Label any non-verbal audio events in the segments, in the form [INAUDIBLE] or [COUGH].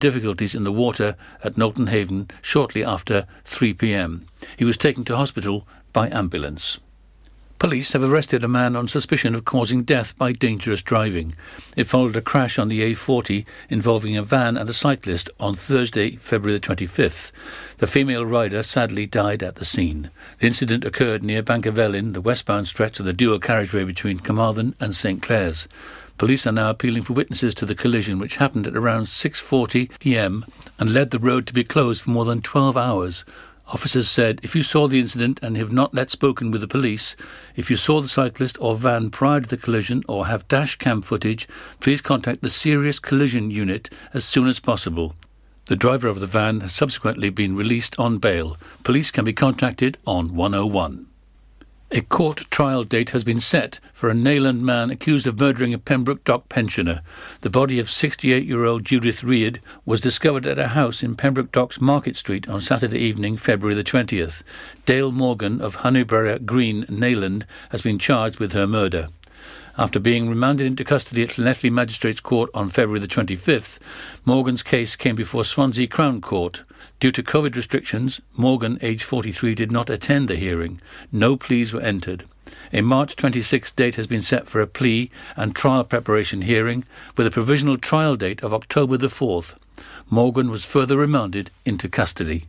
difficulties in the water at Nolton Haven shortly after 3 pm. He was taken to hospital by ambulance. Police have arrested a man on suspicion of causing death by dangerous driving. It followed a crash on the A40 involving a van and a cyclist on Thursday, February 25th. The female rider sadly died at the scene. The incident occurred near Bancyfelin, the westbound stretch of the dual carriageway between Carmarthen and St Clears. Police are now appealing for witnesses to the collision, which happened at around 6:40 p.m. and led the road to be closed for more than 12 hours. Officers said if you saw the incident and have not yet spoken with the police, if you saw the cyclist or van prior to the collision or have dash cam footage, please contact the Serious Collision Unit as soon as possible. The driver of the van has subsequently been released on bail. Police can be contacted on 101. A court trial date has been set for a Neyland man accused of murdering a Pembroke Dock pensioner. The body of 68-year-old Judith Reid was discovered at a house in Pembroke Docks Market Street on Saturday evening, February the 20th. Dale Morgan of Honeyborough Green, Neyland, has been charged with her murder. After being remanded into custody at Llanelli Magistrates Court on February the 25th, Morgan's case came before Swansea Crown Court. Due to COVID restrictions, Morgan, aged 43, did not attend the hearing. No pleas were entered. A March 26 date has been set for a plea and trial preparation hearing, with a provisional trial date of October the 4th. Morgan was further remanded into custody.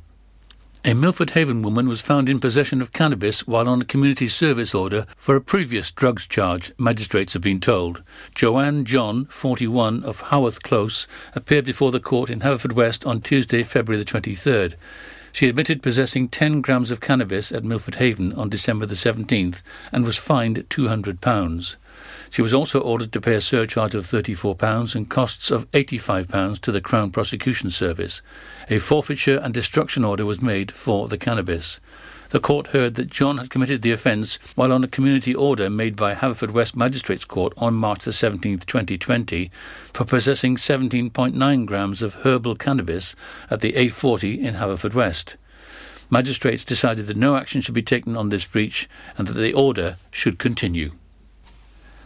A Milford Haven woman was found in possession of cannabis while on a community service order for a previous drugs charge, magistrates have been told. Joanne John, 41, of Haworth Close, appeared before the court in Haverfordwest on Tuesday, February the 23rd. She admitted possessing 10 grams of cannabis at Milford Haven on December the 17th and was fined £200. She was also ordered to pay a surcharge of £34 and costs of £85 to the Crown Prosecution Service. A forfeiture and destruction order was made for the cannabis. The court heard that John had committed the offence while on a community order made by Haverfordwest Magistrates Court on March the 17th, 2020, for possessing 17.9 grams of herbal cannabis at the A40 in Haverfordwest. Magistrates decided that no action should be taken on this breach and that the order should continue.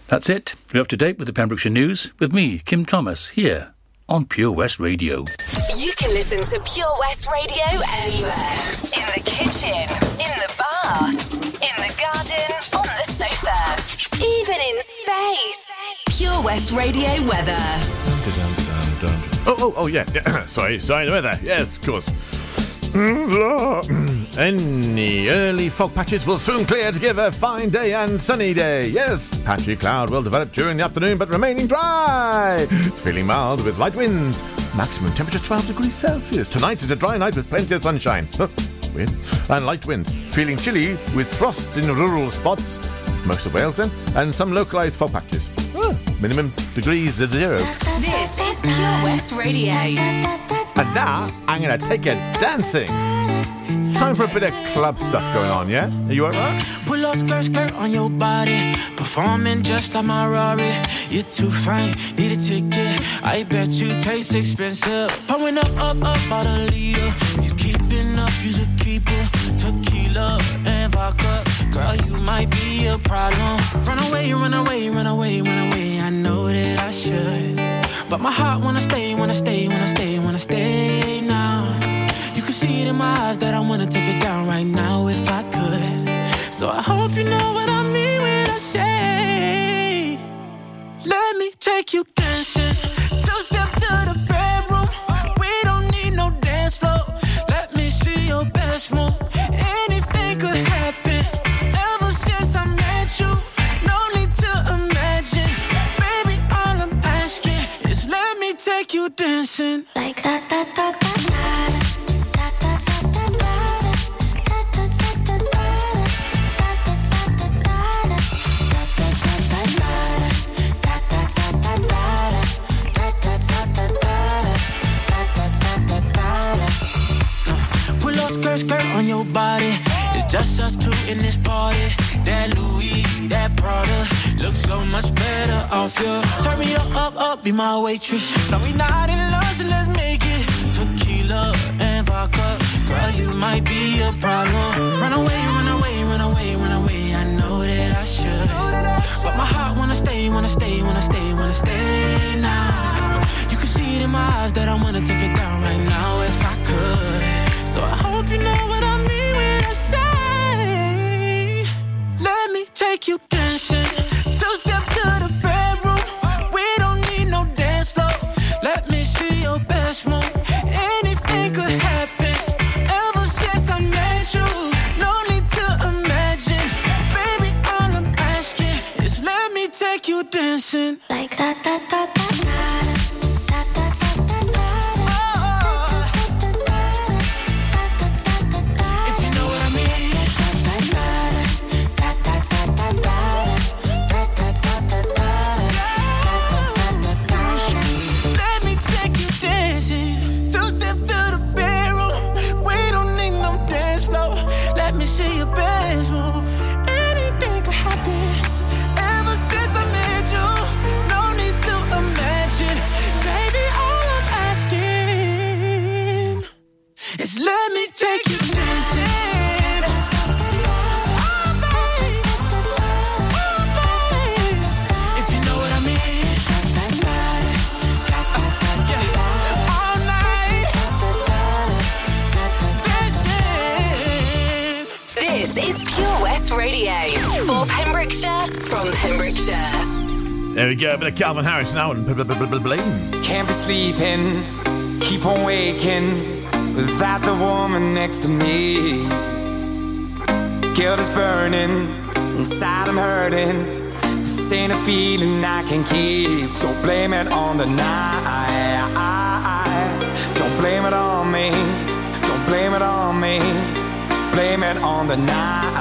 That's it. You're up to date with the Pembrokeshire News with me, Kim Thomas, here on Pure West Radio. You can listen to Pure West Radio anywhere. In the kitchen, in the bath, in the garden, on the sofa, even in space. Pure West Radio weather. Oh, oh, oh, yeah. yeah. [COUGHS] sorry, sorry, the weather. Yes, of course. Hmm, hmm. Any early fog patches will soon clear to give a fine day and sunny day. Yes, patchy cloud will develop during the afternoon but remaining dry. It's feeling mild with light winds. Maximum temperature 12 degrees Celsius. Tonight is a dry night with plenty of sunshine. [LAUGHS] Weird. And light winds. Feeling chilly with frost in rural spots. Most of Wales then. And some localised fog patches. Oh, minimum degrees to zero. This is Pure West Radio. And now I'm gonna take you dancing. Time for a bit of club stuff going on, yeah? Are you alright? Pull up skirt, skirt on your body. Performing just like my Rari. You're too fine, need a ticket. I bet you taste expensive. Pouring up, up, up, out a leader. If you keeping up, you should keep it. Tequila and vodka. Girl, you might be a problem. Run away, run away, run away, run away. I know that I should. But my heart wanna stay, wanna stay, wanna stay, wanna stay gonna take it. my waitress. No, we not in love, so let's make it tequila and vodka. Girl, you might be a problem. Run away, run away, run away, run away. I know that I should, but my heart wanna stay, wanna stay, wanna stay, wanna stay now. You can see it in my eyes that I wanna take it down right now if I could. So I hope you know what I mean when I say. we go. A bit of Calvin Harris now and blame. Can't be sleeping, keep on waking without the woman next to me. Guilt is burning, inside I'm hurting. This ain't a feeling I can keep. So blame it on the night. Don't blame it on me. Don't blame it on me. Blame it on the night.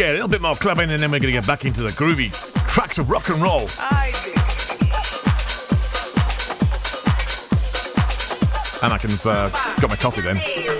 Okay, a little bit more clubbing and then we're going to get back into the groovy tracks of rock and roll. And I can uh, got my coffee then.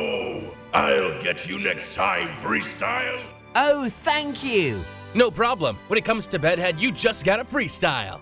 I'll get you next time, Freestyle. Oh, thank you! No problem. When it comes to bedhead, you just gotta freestyle.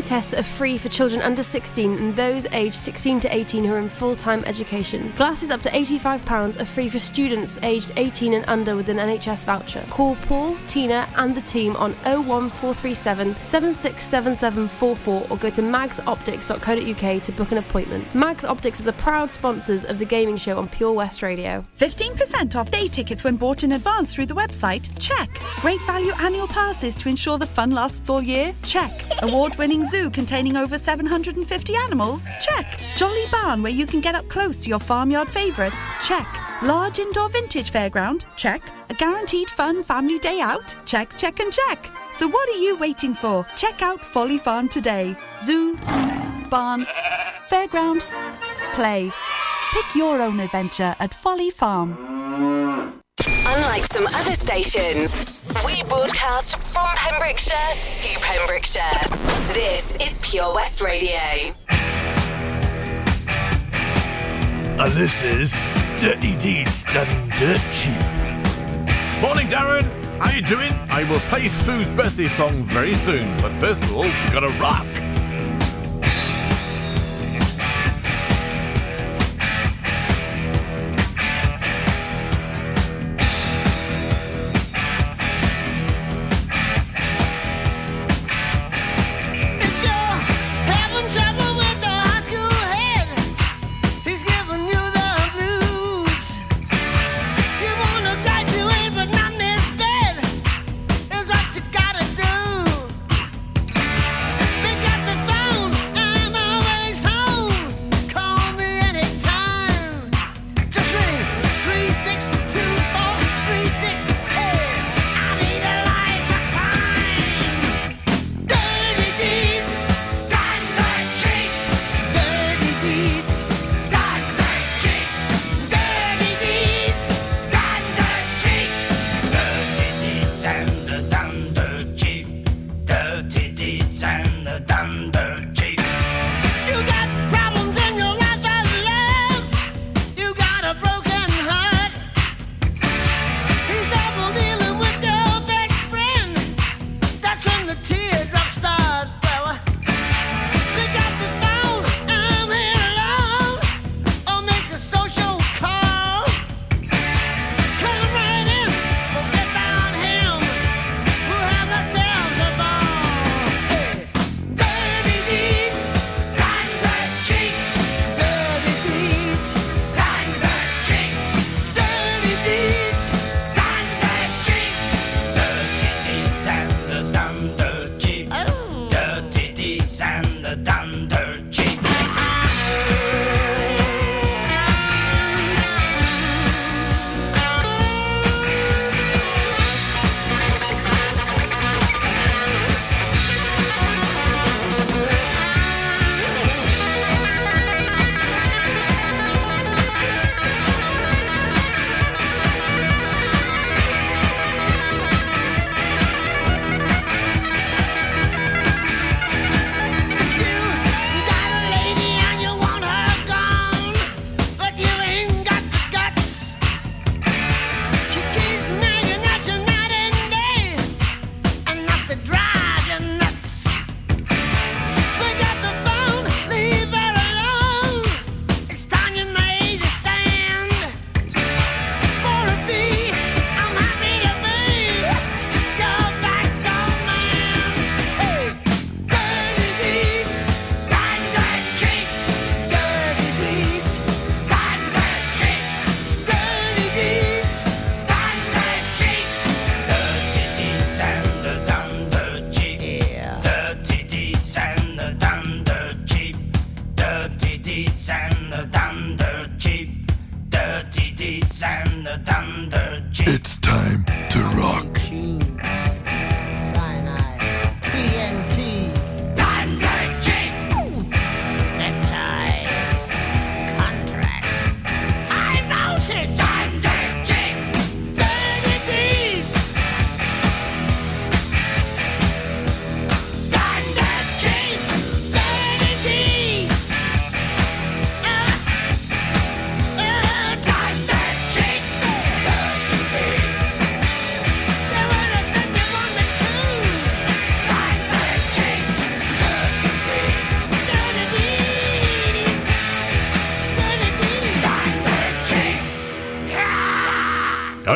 Eye tests are free for children under 16 and those aged 16 to 18 who are in full time education. Glasses up to £85 are free for students aged 18 and under with an NHS voucher. Call Paul, Tina, and the team on 01437 767744 or go to magsoptics.co.uk to book an appointment. Mags Optics are the proud sponsors of the gaming show on Pure West Radio. 15% off day tickets when bought in advance through the website? Check. Great value annual passes to ensure the fun lasts all year? Check. Award winning zoo containing over 750 animals? Check. Jolly barn where you can get up close to your farmyard favourites? Check. Large indoor vintage fairground? Check. A guaranteed fun family day out? Check, check, and check. So what are you waiting for? Check out Folly Farm today. Zoo, barn, fairground, play. Pick your own adventure at Folly Farm. Unlike some other stations, we broadcast from Pembrokeshire to Pembrokeshire. This is Pure West Radio. And this is Dirty Deeds Done Dirt Cheap. Morning, Darren. How are you doing? I will play Sue's birthday song very soon, but first of all, we gotta rock.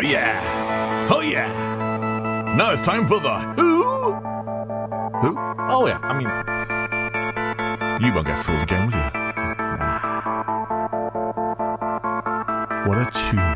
Oh, yeah! Oh yeah! Now it's time for the Who? Who? Oh yeah, I mean, you won't get fooled again, will you? What a tune.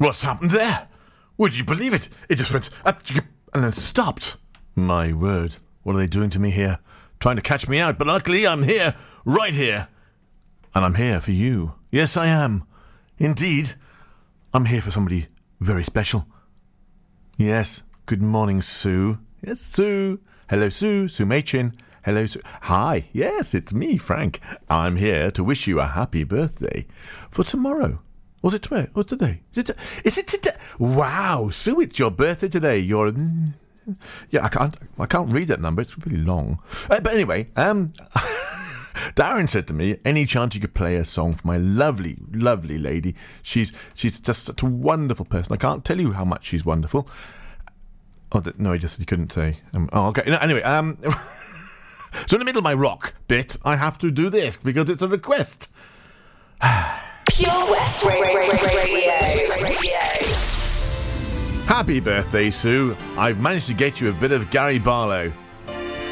What's happened there? Would you believe it? It just went up and then stopped. My word, what are they doing to me here? Trying to catch me out, but luckily I'm here, right here. And I'm here for you. Yes, I am. Indeed. I'm here for somebody very special. Yes, good morning, Sue. Yes, Sue. Hello, Sue. Sue Machin. Hello, Sue. Hi. Yes, it's me, Frank. I'm here to wish you a happy birthday for tomorrow. Was it tomorrow? Or today? Is it, is it today? Wow, Sue, it's your birthday today. You're. Yeah, I can't. I can't read that number. It's really long. Uh, but anyway, um, [LAUGHS] Darren said to me, "Any chance you could play a song for my lovely, lovely lady? She's she's just such a wonderful person. I can't tell you how much she's wonderful." Oh no, he just he couldn't say. Um, oh, okay. No, anyway, um, [LAUGHS] so in the middle of my rock bit, I have to do this because it's a request. [SIGHS] [SIGHS] Happy birthday, Sue. I've managed to get you a bit of Gary Barlow.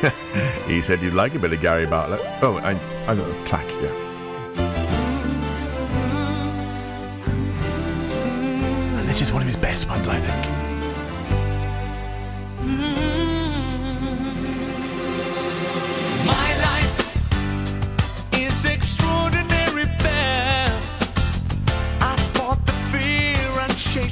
[LAUGHS] he said you'd like a bit of Gary Bartlett. Oh, I, I got a track, yeah. And this is one of his best ones, I think. Fear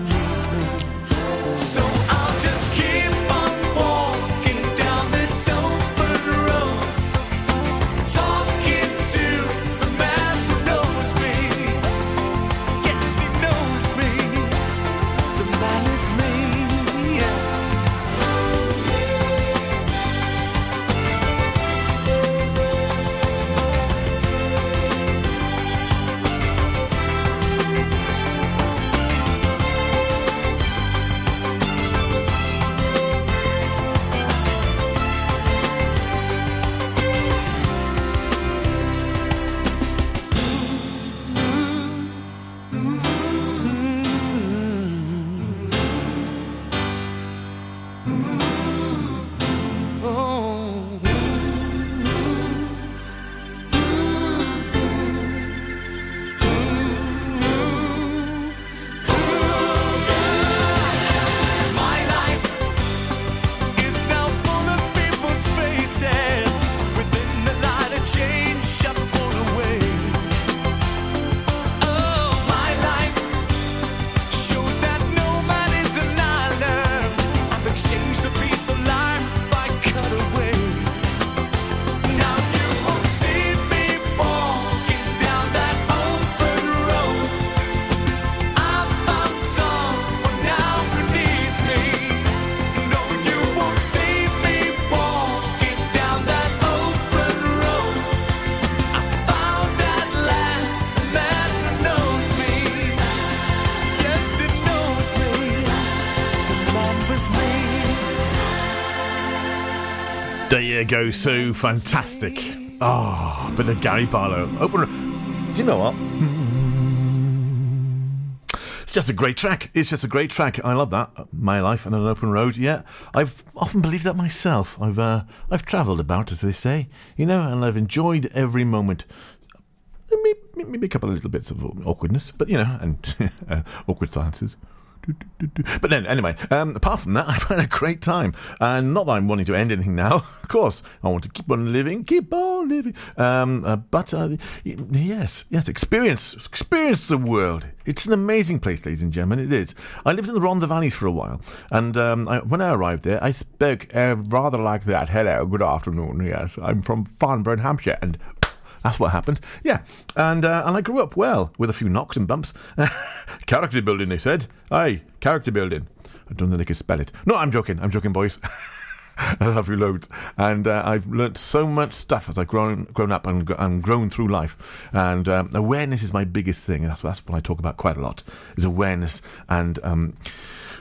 needs me. So I'll just keep There you go, So Fantastic. Oh, bit of Gary Barlow. Open. Do you know what? It's just a great track. It's just a great track. I love that. My life on an open road. Yeah, I've often believed that myself. I've uh, I've travelled about, as they say, you know, and I've enjoyed every moment. Maybe, maybe a couple of little bits of awkwardness, but you know, and [LAUGHS] uh, awkward silences. But then, anyway, um, apart from that, [LAUGHS] I've had a great time. And not that I'm wanting to end anything now. [LAUGHS] Of course, I want to keep on living, keep on living. Um, uh, but uh, yes, yes, experience, experience the world. It's an amazing place, ladies and gentlemen. It is. I lived in the Rhondda Valleys for a while, and um, I, when I arrived there, I spoke uh, rather like that. Hello, good afternoon. Yes, I'm from Farnborough, Hampshire, and That's what happened. Yeah, and uh, and I grew up well with a few knocks and bumps. [LAUGHS] character building, they said. Aye, character building. I don't think they could spell it. No, I'm joking. I'm joking, boys. [LAUGHS] I love you loads, and uh, I've learnt so much stuff as I've grown grown up and, and grown through life. And um, awareness is my biggest thing, and that's that's what I talk about quite a lot. Is awareness and um,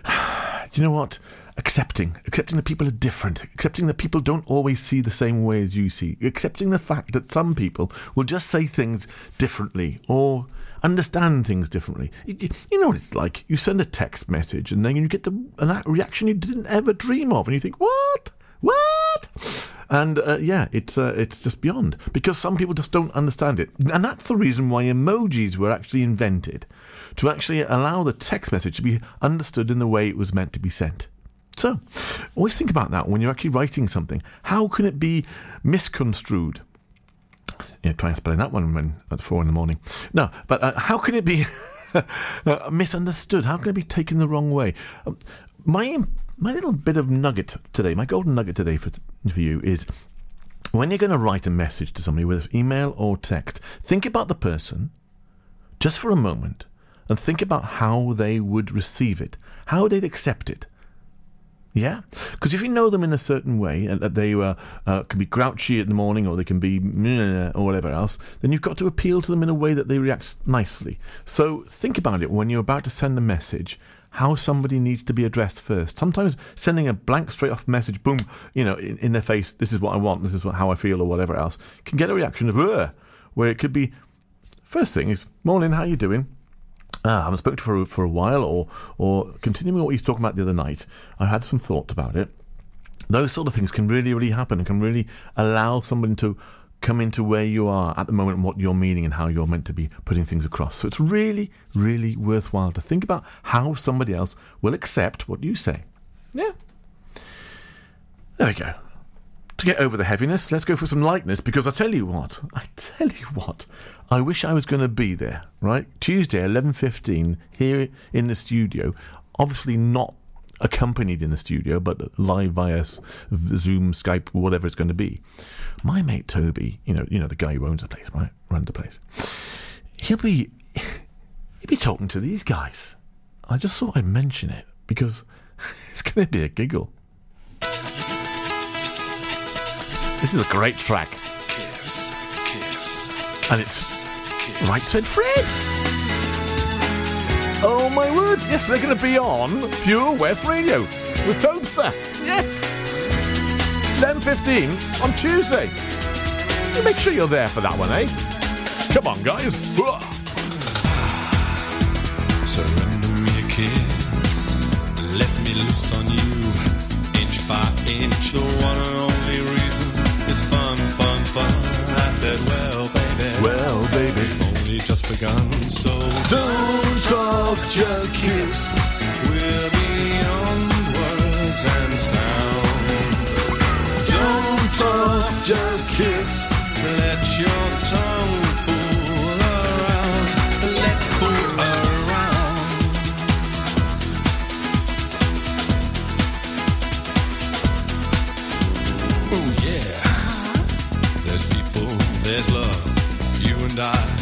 [SIGHS] do you know what? Accepting, accepting that people are different, accepting that people don't always see the same way as you see, accepting the fact that some people will just say things differently or understand things differently. You, you- know what it's like. You send a text message and then you get the an reaction you didn't ever dream of, and you think, "What? What?" And uh, yeah, it's uh, it's just beyond because some people just don't understand it, and that's the reason why emojis were actually invented to actually allow the text message to be understood in the way it was meant to be sent. So, always think about that when you're actually writing something. How can it be misconstrued? Yeah, try and spell that one when at four in the morning. No, but uh, how can it be [LAUGHS] uh, misunderstood? How can it be taken the wrong way? Um, my my little bit of nugget today, my golden nugget today for for you is when you're going to write a message to somebody, whether it's email or text, think about the person just for a moment and think about how they would receive it, how they'd accept it. Yeah, because if you know them in a certain way, and that they uh, uh, can be grouchy in the morning, or they can be [LAUGHS] or whatever else, then you've got to appeal to them in a way that they react nicely. So think about it when you're about to send a message. How somebody needs to be addressed first. Sometimes sending a blank, straight off message, boom, you know, in, in their face, this is what I want, this is what, how I feel, or whatever else, can get a reaction of, Ugh, where it could be, first thing is, morning, how you doing? Ah, I haven't spoken to for for a while, or or continuing what you was talking about the other night. I had some thoughts about it. Those sort of things can really, really happen, and can really allow somebody to come into where you are at the moment, and what you're meaning, and how you're meant to be putting things across. So it's really, really worthwhile to think about how somebody else will accept what you say. Yeah. There we go. To get over the heaviness, let's go for some lightness because I tell you what, I tell you what, I wish I was going to be there, right? Tuesday, 11.15, here in the studio, obviously not accompanied in the studio, but live via Zoom, Skype, whatever it's going to be. My mate Toby, you know, you know the guy who owns the place, right? Runs the place. He'll be, he'll be talking to these guys. I just thought I'd mention it because [LAUGHS] it's going to be a giggle. This is a great track. And it's Right Said Fred. Oh my word, yes, they're going to be on Pure West Radio with Topster. Yes. 11.15 on Tuesday. You make sure you're there for that one, eh? Come on, guys. Begun, so don't talk, just kiss. We're beyond words and sound. Don't talk, just kiss. Let your tongue fool around. Let's fool around. Oh yeah. There's people, there's love. You and I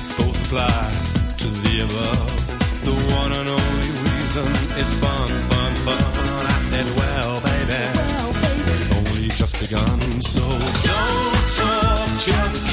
reason it's fun, fun, fun. I said, well, baby, we've only just begun. So don't talk, just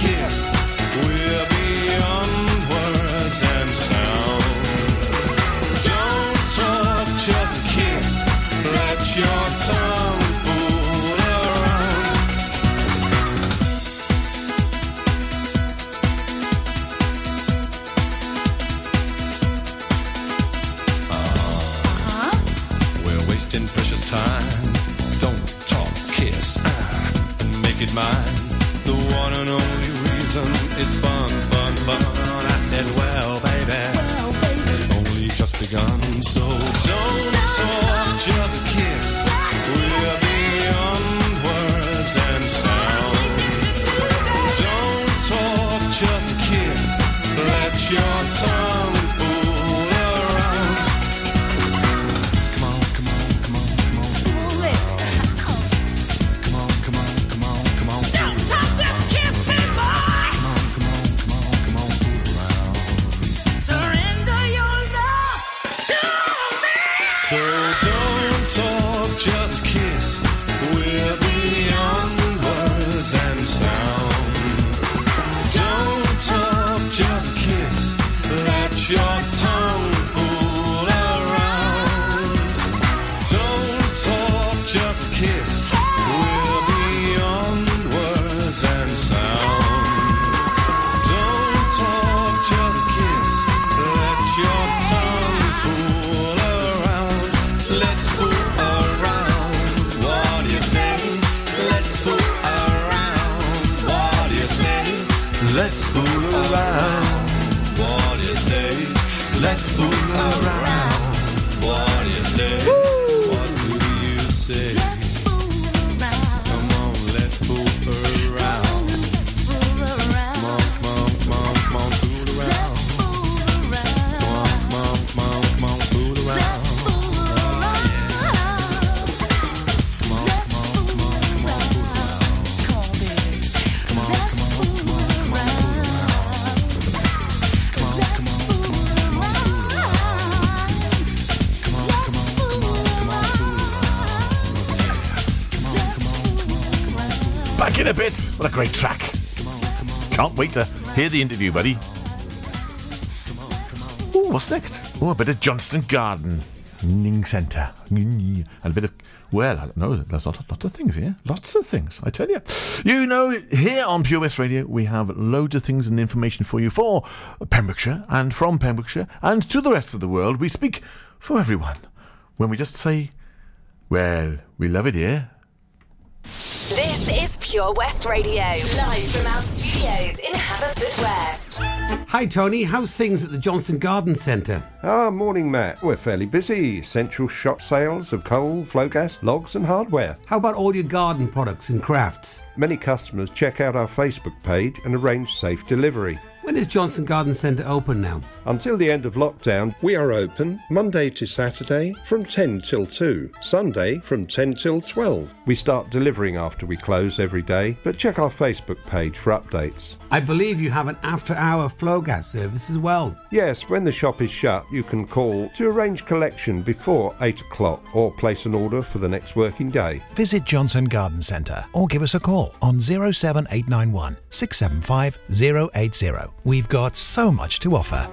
great track. Can't wait to hear the interview, buddy. Ooh, what's next? Oh, a bit of Johnston Garden. Ning Centre. And a bit of, well, know, there's lots, lots of things here. Lots of things, I tell you. You know, here on Pure West Radio, we have loads of things and information for you for Pembrokeshire and from Pembrokeshire and to the rest of the world. We speak for everyone when we just say, well, we love it here. This is Pure West Radio, live from our studios in Haverfordwest. Hi, Tony. How's things at the Johnston Garden Centre? Ah, morning, Matt. We're fairly busy. Central shop sales of coal, flow gas, logs, and hardware. How about all your garden products and crafts? Many customers check out our Facebook page and arrange safe delivery. When is Johnston Garden Centre open now? Until the end of lockdown, we are open Monday to Saturday from 10 till 2, Sunday from 10 till 12. We start delivering after we close every day, but check our Facebook page for updates. I believe you have an after hour flow gas service as well. Yes, when the shop is shut, you can call to arrange collection before 8 o'clock or place an order for the next working day. Visit Johnston Garden Centre or give us a call on 07891 675 080. We've got so much to offer.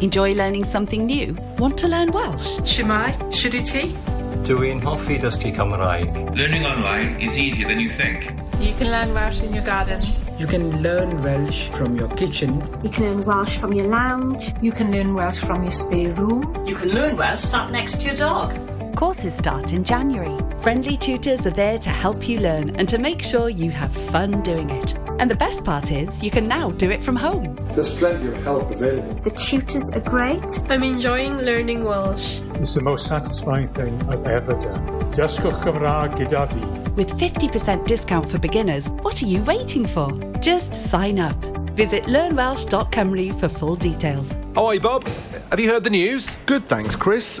Enjoy learning something new? Want to learn Welsh? Shwmae, Shuduti. Dwi'n hoffi dysgu Cymraeg. Learning online is easier than you think. You can learn Welsh in your garden. You can learn Welsh from your kitchen. You can learn Welsh from your lounge. You can learn Welsh from your spare room. You can learn Welsh sat next to your dog. Courses start in January. Friendly tutors are there to help you learn and to make sure you have fun doing it. And the best part is, you can now do it from home. There's plenty of help available. The tutors are great. I'm enjoying learning Welsh. It's the most satisfying thing I've ever done. Dysgwch Cymraeg gyda fi. With 50% discount for beginners, what are you waiting for? Just sign up. Visit learnwelsh.cymru for full details. Oi, Bob. Have you heard the news? Good, thanks, Chris.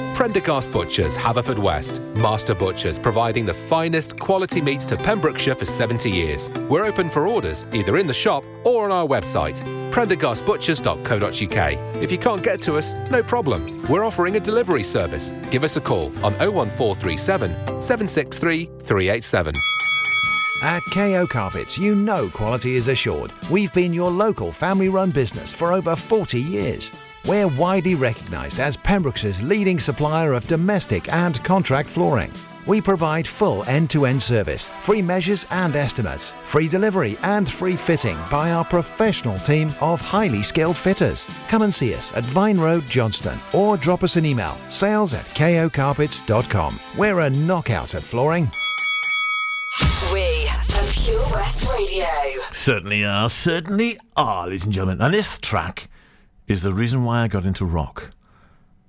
Prendergast Butchers, Haverfordwest. Master Butchers, providing the finest quality meats to Pembrokeshire for 70 years. We're open for orders, either in the shop or on our website, prendergastbutchers.co.uk. If you can't get to us, no problem. We're offering a delivery service. Give us a call on 01437 763 387. At KO Carpets, you know quality is assured. We've been your local family run business for over 40 years. We're widely recognised as Pembroke's leading supplier of domestic and contract flooring. We provide full end to end service, free measures and estimates, free delivery and free fitting by our professional team of highly skilled fitters. Come and see us at Vine Road, Johnston, or drop us an email sales at kocarpets.com. We're a knockout at flooring. We are Pure West Radio. Certainly are, certainly are, ladies and gentlemen. And this track is the reason why I got into rock.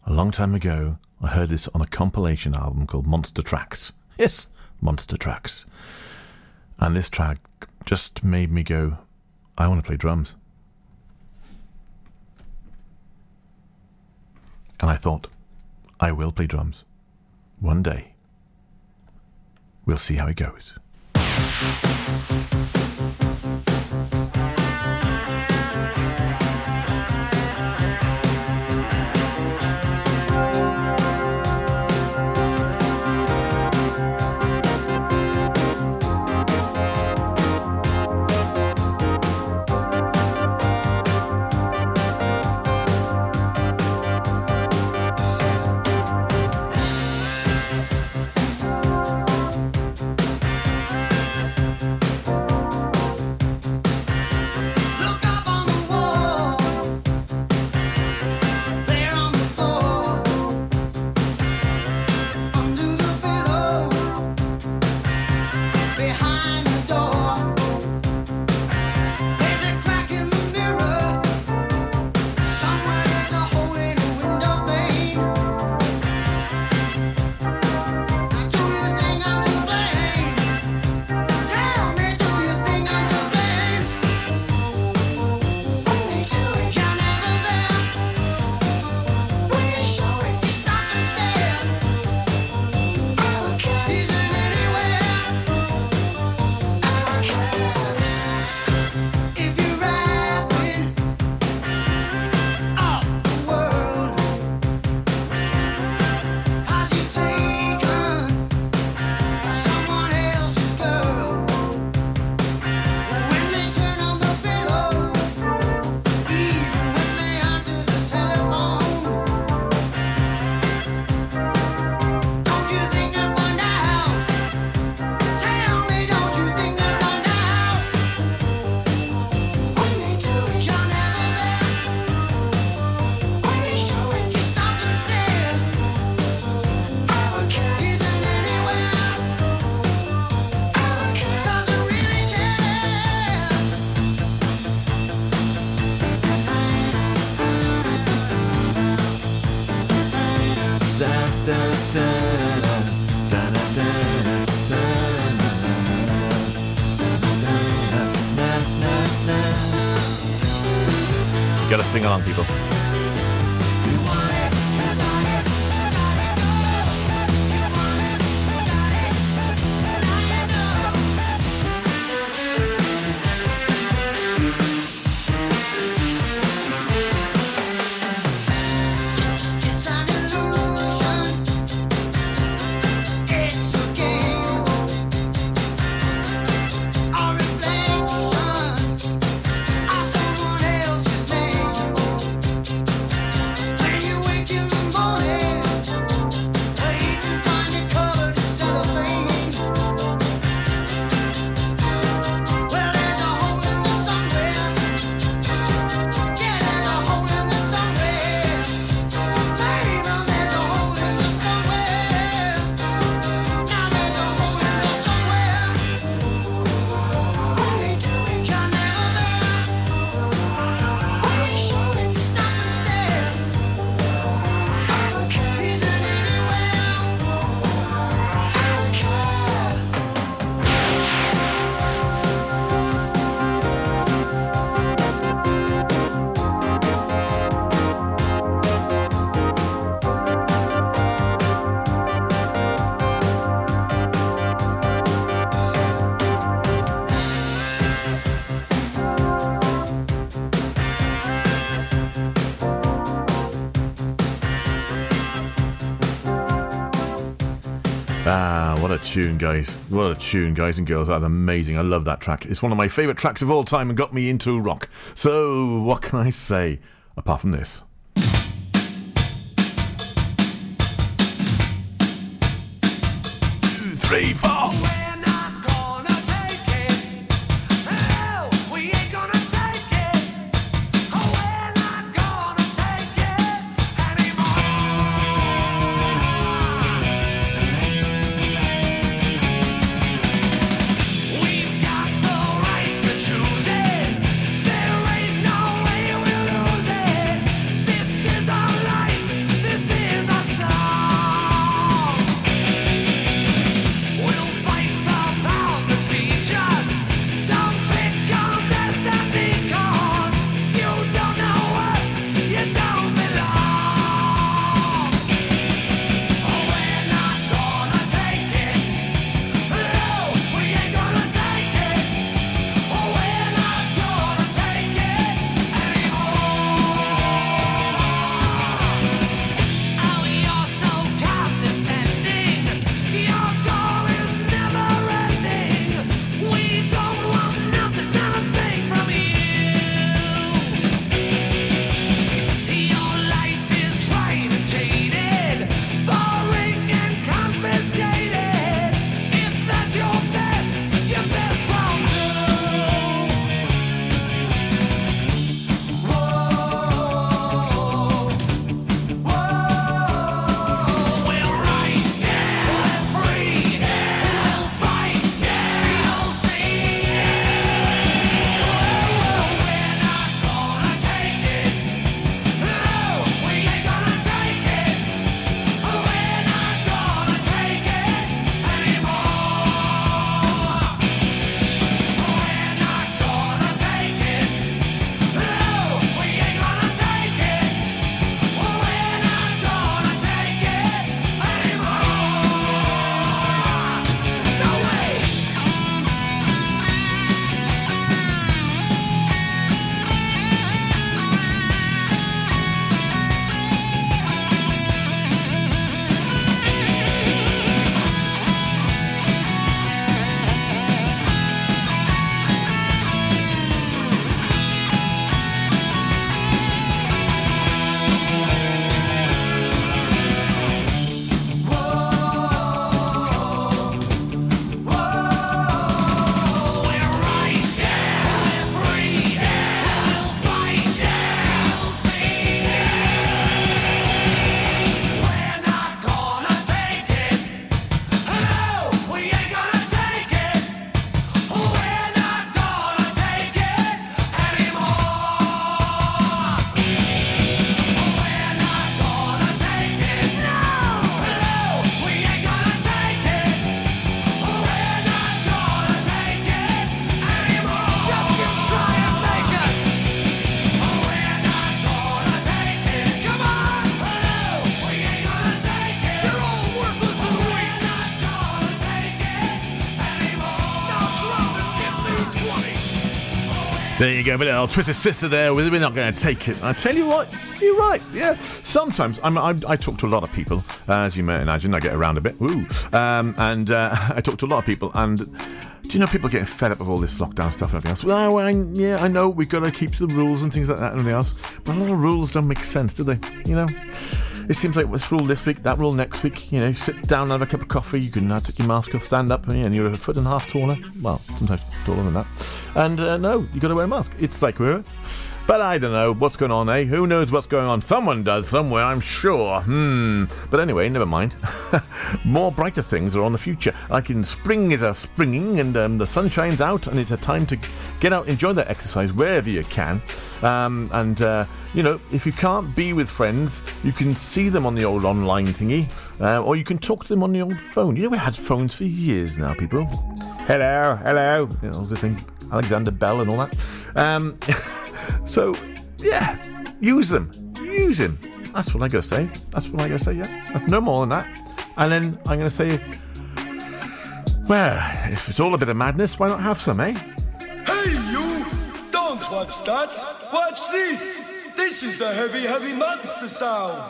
A long time ago, I heard this on a compilation album called Monster Tracks. [LAUGHS] Yes, Monster Tracks. And this track just made me go, I want to play drums. And I thought, I will play drums. One day. We'll see how it goes. sing along, people. tune, guys. What a tune, guys and girls. That's amazing. I love that track. It's one of my favourite tracks of all time and got me into rock. So, what can I say apart from this? Two, three, four. There you go, but little twisted sister there. We're not going to take it. I tell you what, you're right. Yeah, sometimes I'm, I, I talk to a lot of people, uh, as you may imagine. I get around a bit, woo, um, and uh, [LAUGHS] I talk to a lot of people, and do you know people are getting fed up with all this lockdown stuff and everything else? Well, I, yeah, I know we've got to keep to the rules and things like that and everything else, but a lot of rules don't make sense, do they? You know. It seems like this rule this week, that rule next week. You know, sit down, have a cup of coffee. You can uh, take your mask off, stand up, and you're a foot and a half taller. Well, sometimes taller than that. And uh, no, you got to wear a mask. It's like, but I don't know what's going on, eh? Who knows what's going on? Someone does somewhere, I'm sure. Hmm. But anyway, never mind. [LAUGHS] More brighter things are on the future. Like in spring is a springing, and um, the sun shines out, and it's a time to get out, enjoy that exercise wherever you can. Um, and uh, you know, if you can't be with friends, you can see them on the old online thingy, uh, or you can talk to them on the old phone. You know, we had phones for years now, people. Hello, hello. You know, the thing, Alexander Bell and all that. Um, [LAUGHS] so, yeah, use them. Use them. That's what I gotta say. That's what I gotta say, yeah. No more than that. And then I'm gonna say, well, if it's all a bit of madness, why not have some, eh? Hey, you! Don't watch that! Watch this! This is the heavy, heavy monster sound!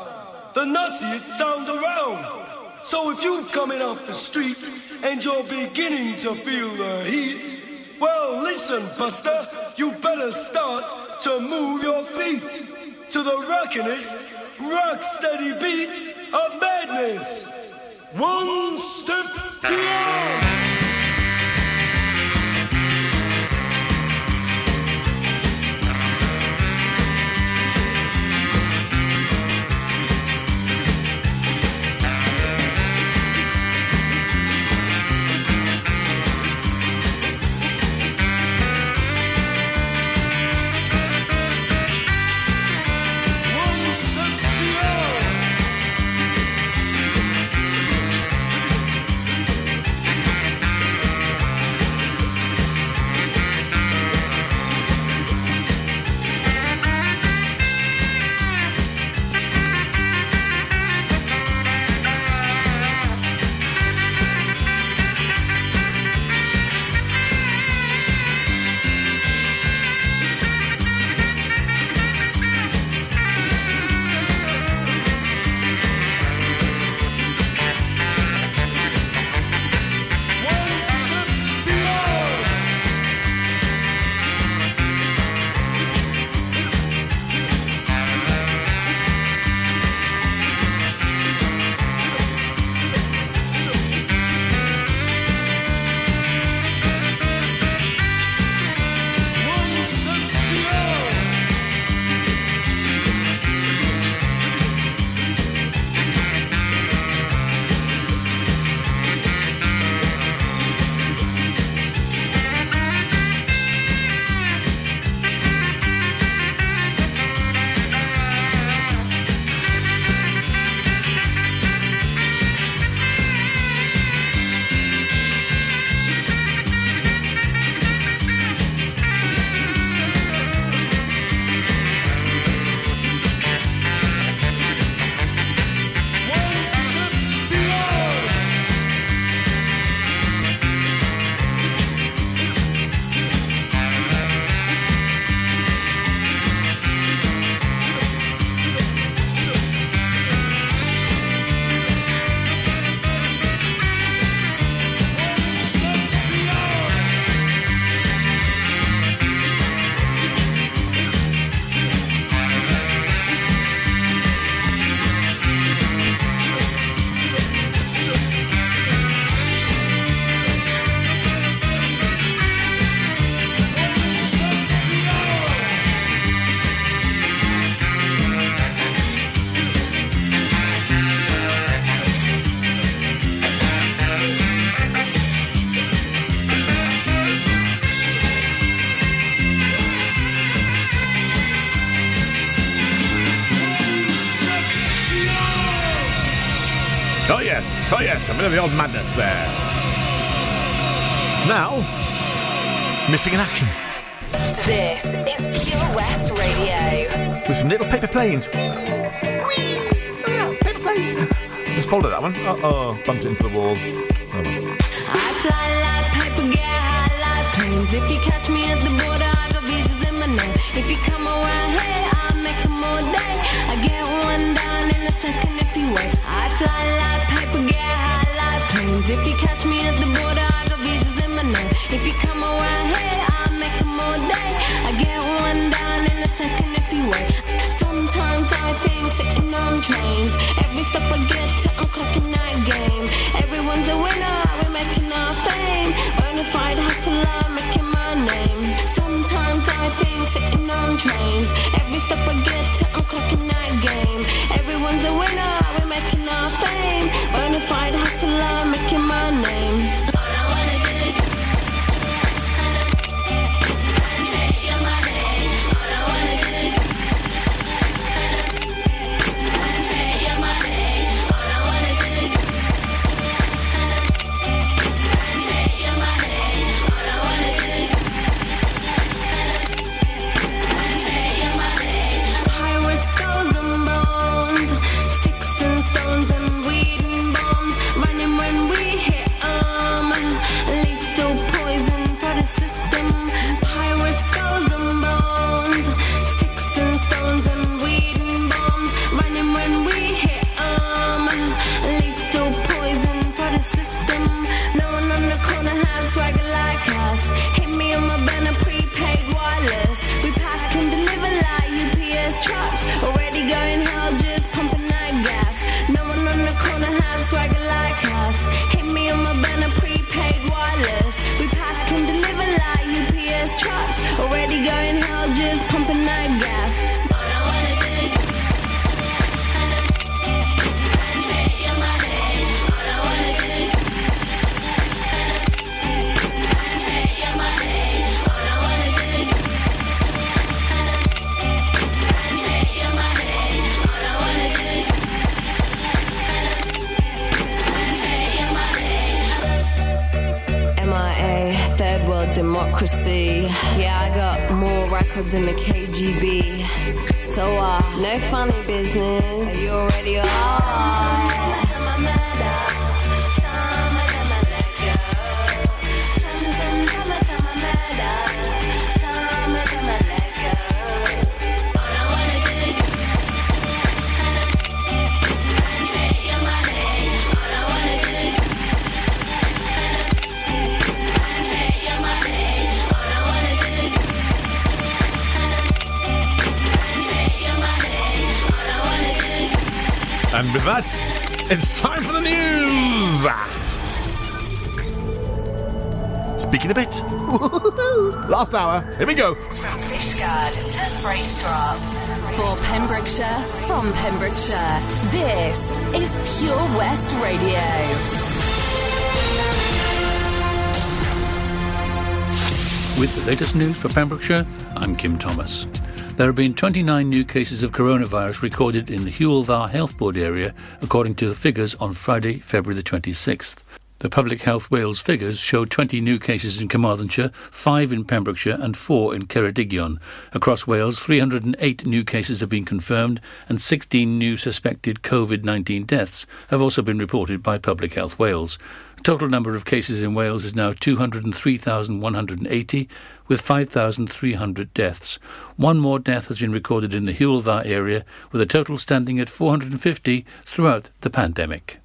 The nuttiest sound around! So if you're coming off the street and you're beginning to feel the heat, well, listen, Buster, you better start to move your feet to the rockinest, rock steady beat of madness. One step beyond! Bit of the old madness there. Now, missing in action This is Pure West Radio. with some little paper planes. Whee! Look at that, paper plane. Just folded that one. Uh oh, bumped it into the wall. Oh, well. I fly like paper, get high like planes. If you catch me at the border, If you catch me at the border, And with that, it's time for the news! Speaking a bit. [LAUGHS] Last hour. Here we go. From Fishguard to Freystrop. For Pembrokeshire, from Pembrokeshire, this is Pure West Radio. With the latest news for Pembrokeshire, I'm Kim Thomas. There have been 29 new cases of coronavirus recorded in the Hywel Dda Health Board area, according to the figures on Friday, February the 26th. The Public Health Wales figures show 20 new cases in Carmarthenshire, 5 in Pembrokeshire and 4 in Ceredigion. Across Wales, 308 new cases have been confirmed and 16 new suspected COVID-19 deaths have also been reported by Public Health Wales. The total number of cases in Wales is now 203,180, with 5,300 deaths. One more death has been recorded in the Hywel Dda area, with a total standing at 450 throughout the pandemic.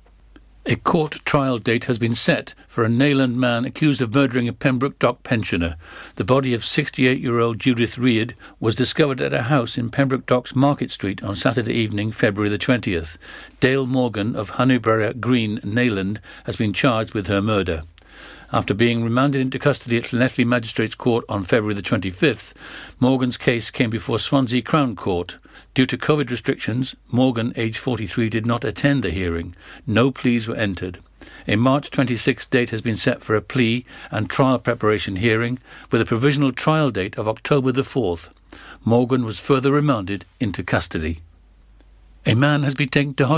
A court trial date has been set for a Neyland man accused of murdering a Pembroke Dock pensioner. The body of 68 year old Judith Reid was discovered at a house in Pembroke Docks Market Street on Saturday evening, February the 20th. Dale Morgan of Honeyborough Green, Neyland, has been charged with her murder. After being remanded into custody at Llanelli Magistrates Court on February the 25th, Morgan's case came before Swansea Crown Court. Due to COVID restrictions, Morgan, aged 43, did not attend the hearing. No pleas were entered. A March 26 date has been set for a plea and trial preparation hearing, with a provisional trial date of October the 4th. Morgan was further remanded into custody. A man has been taken to hospital.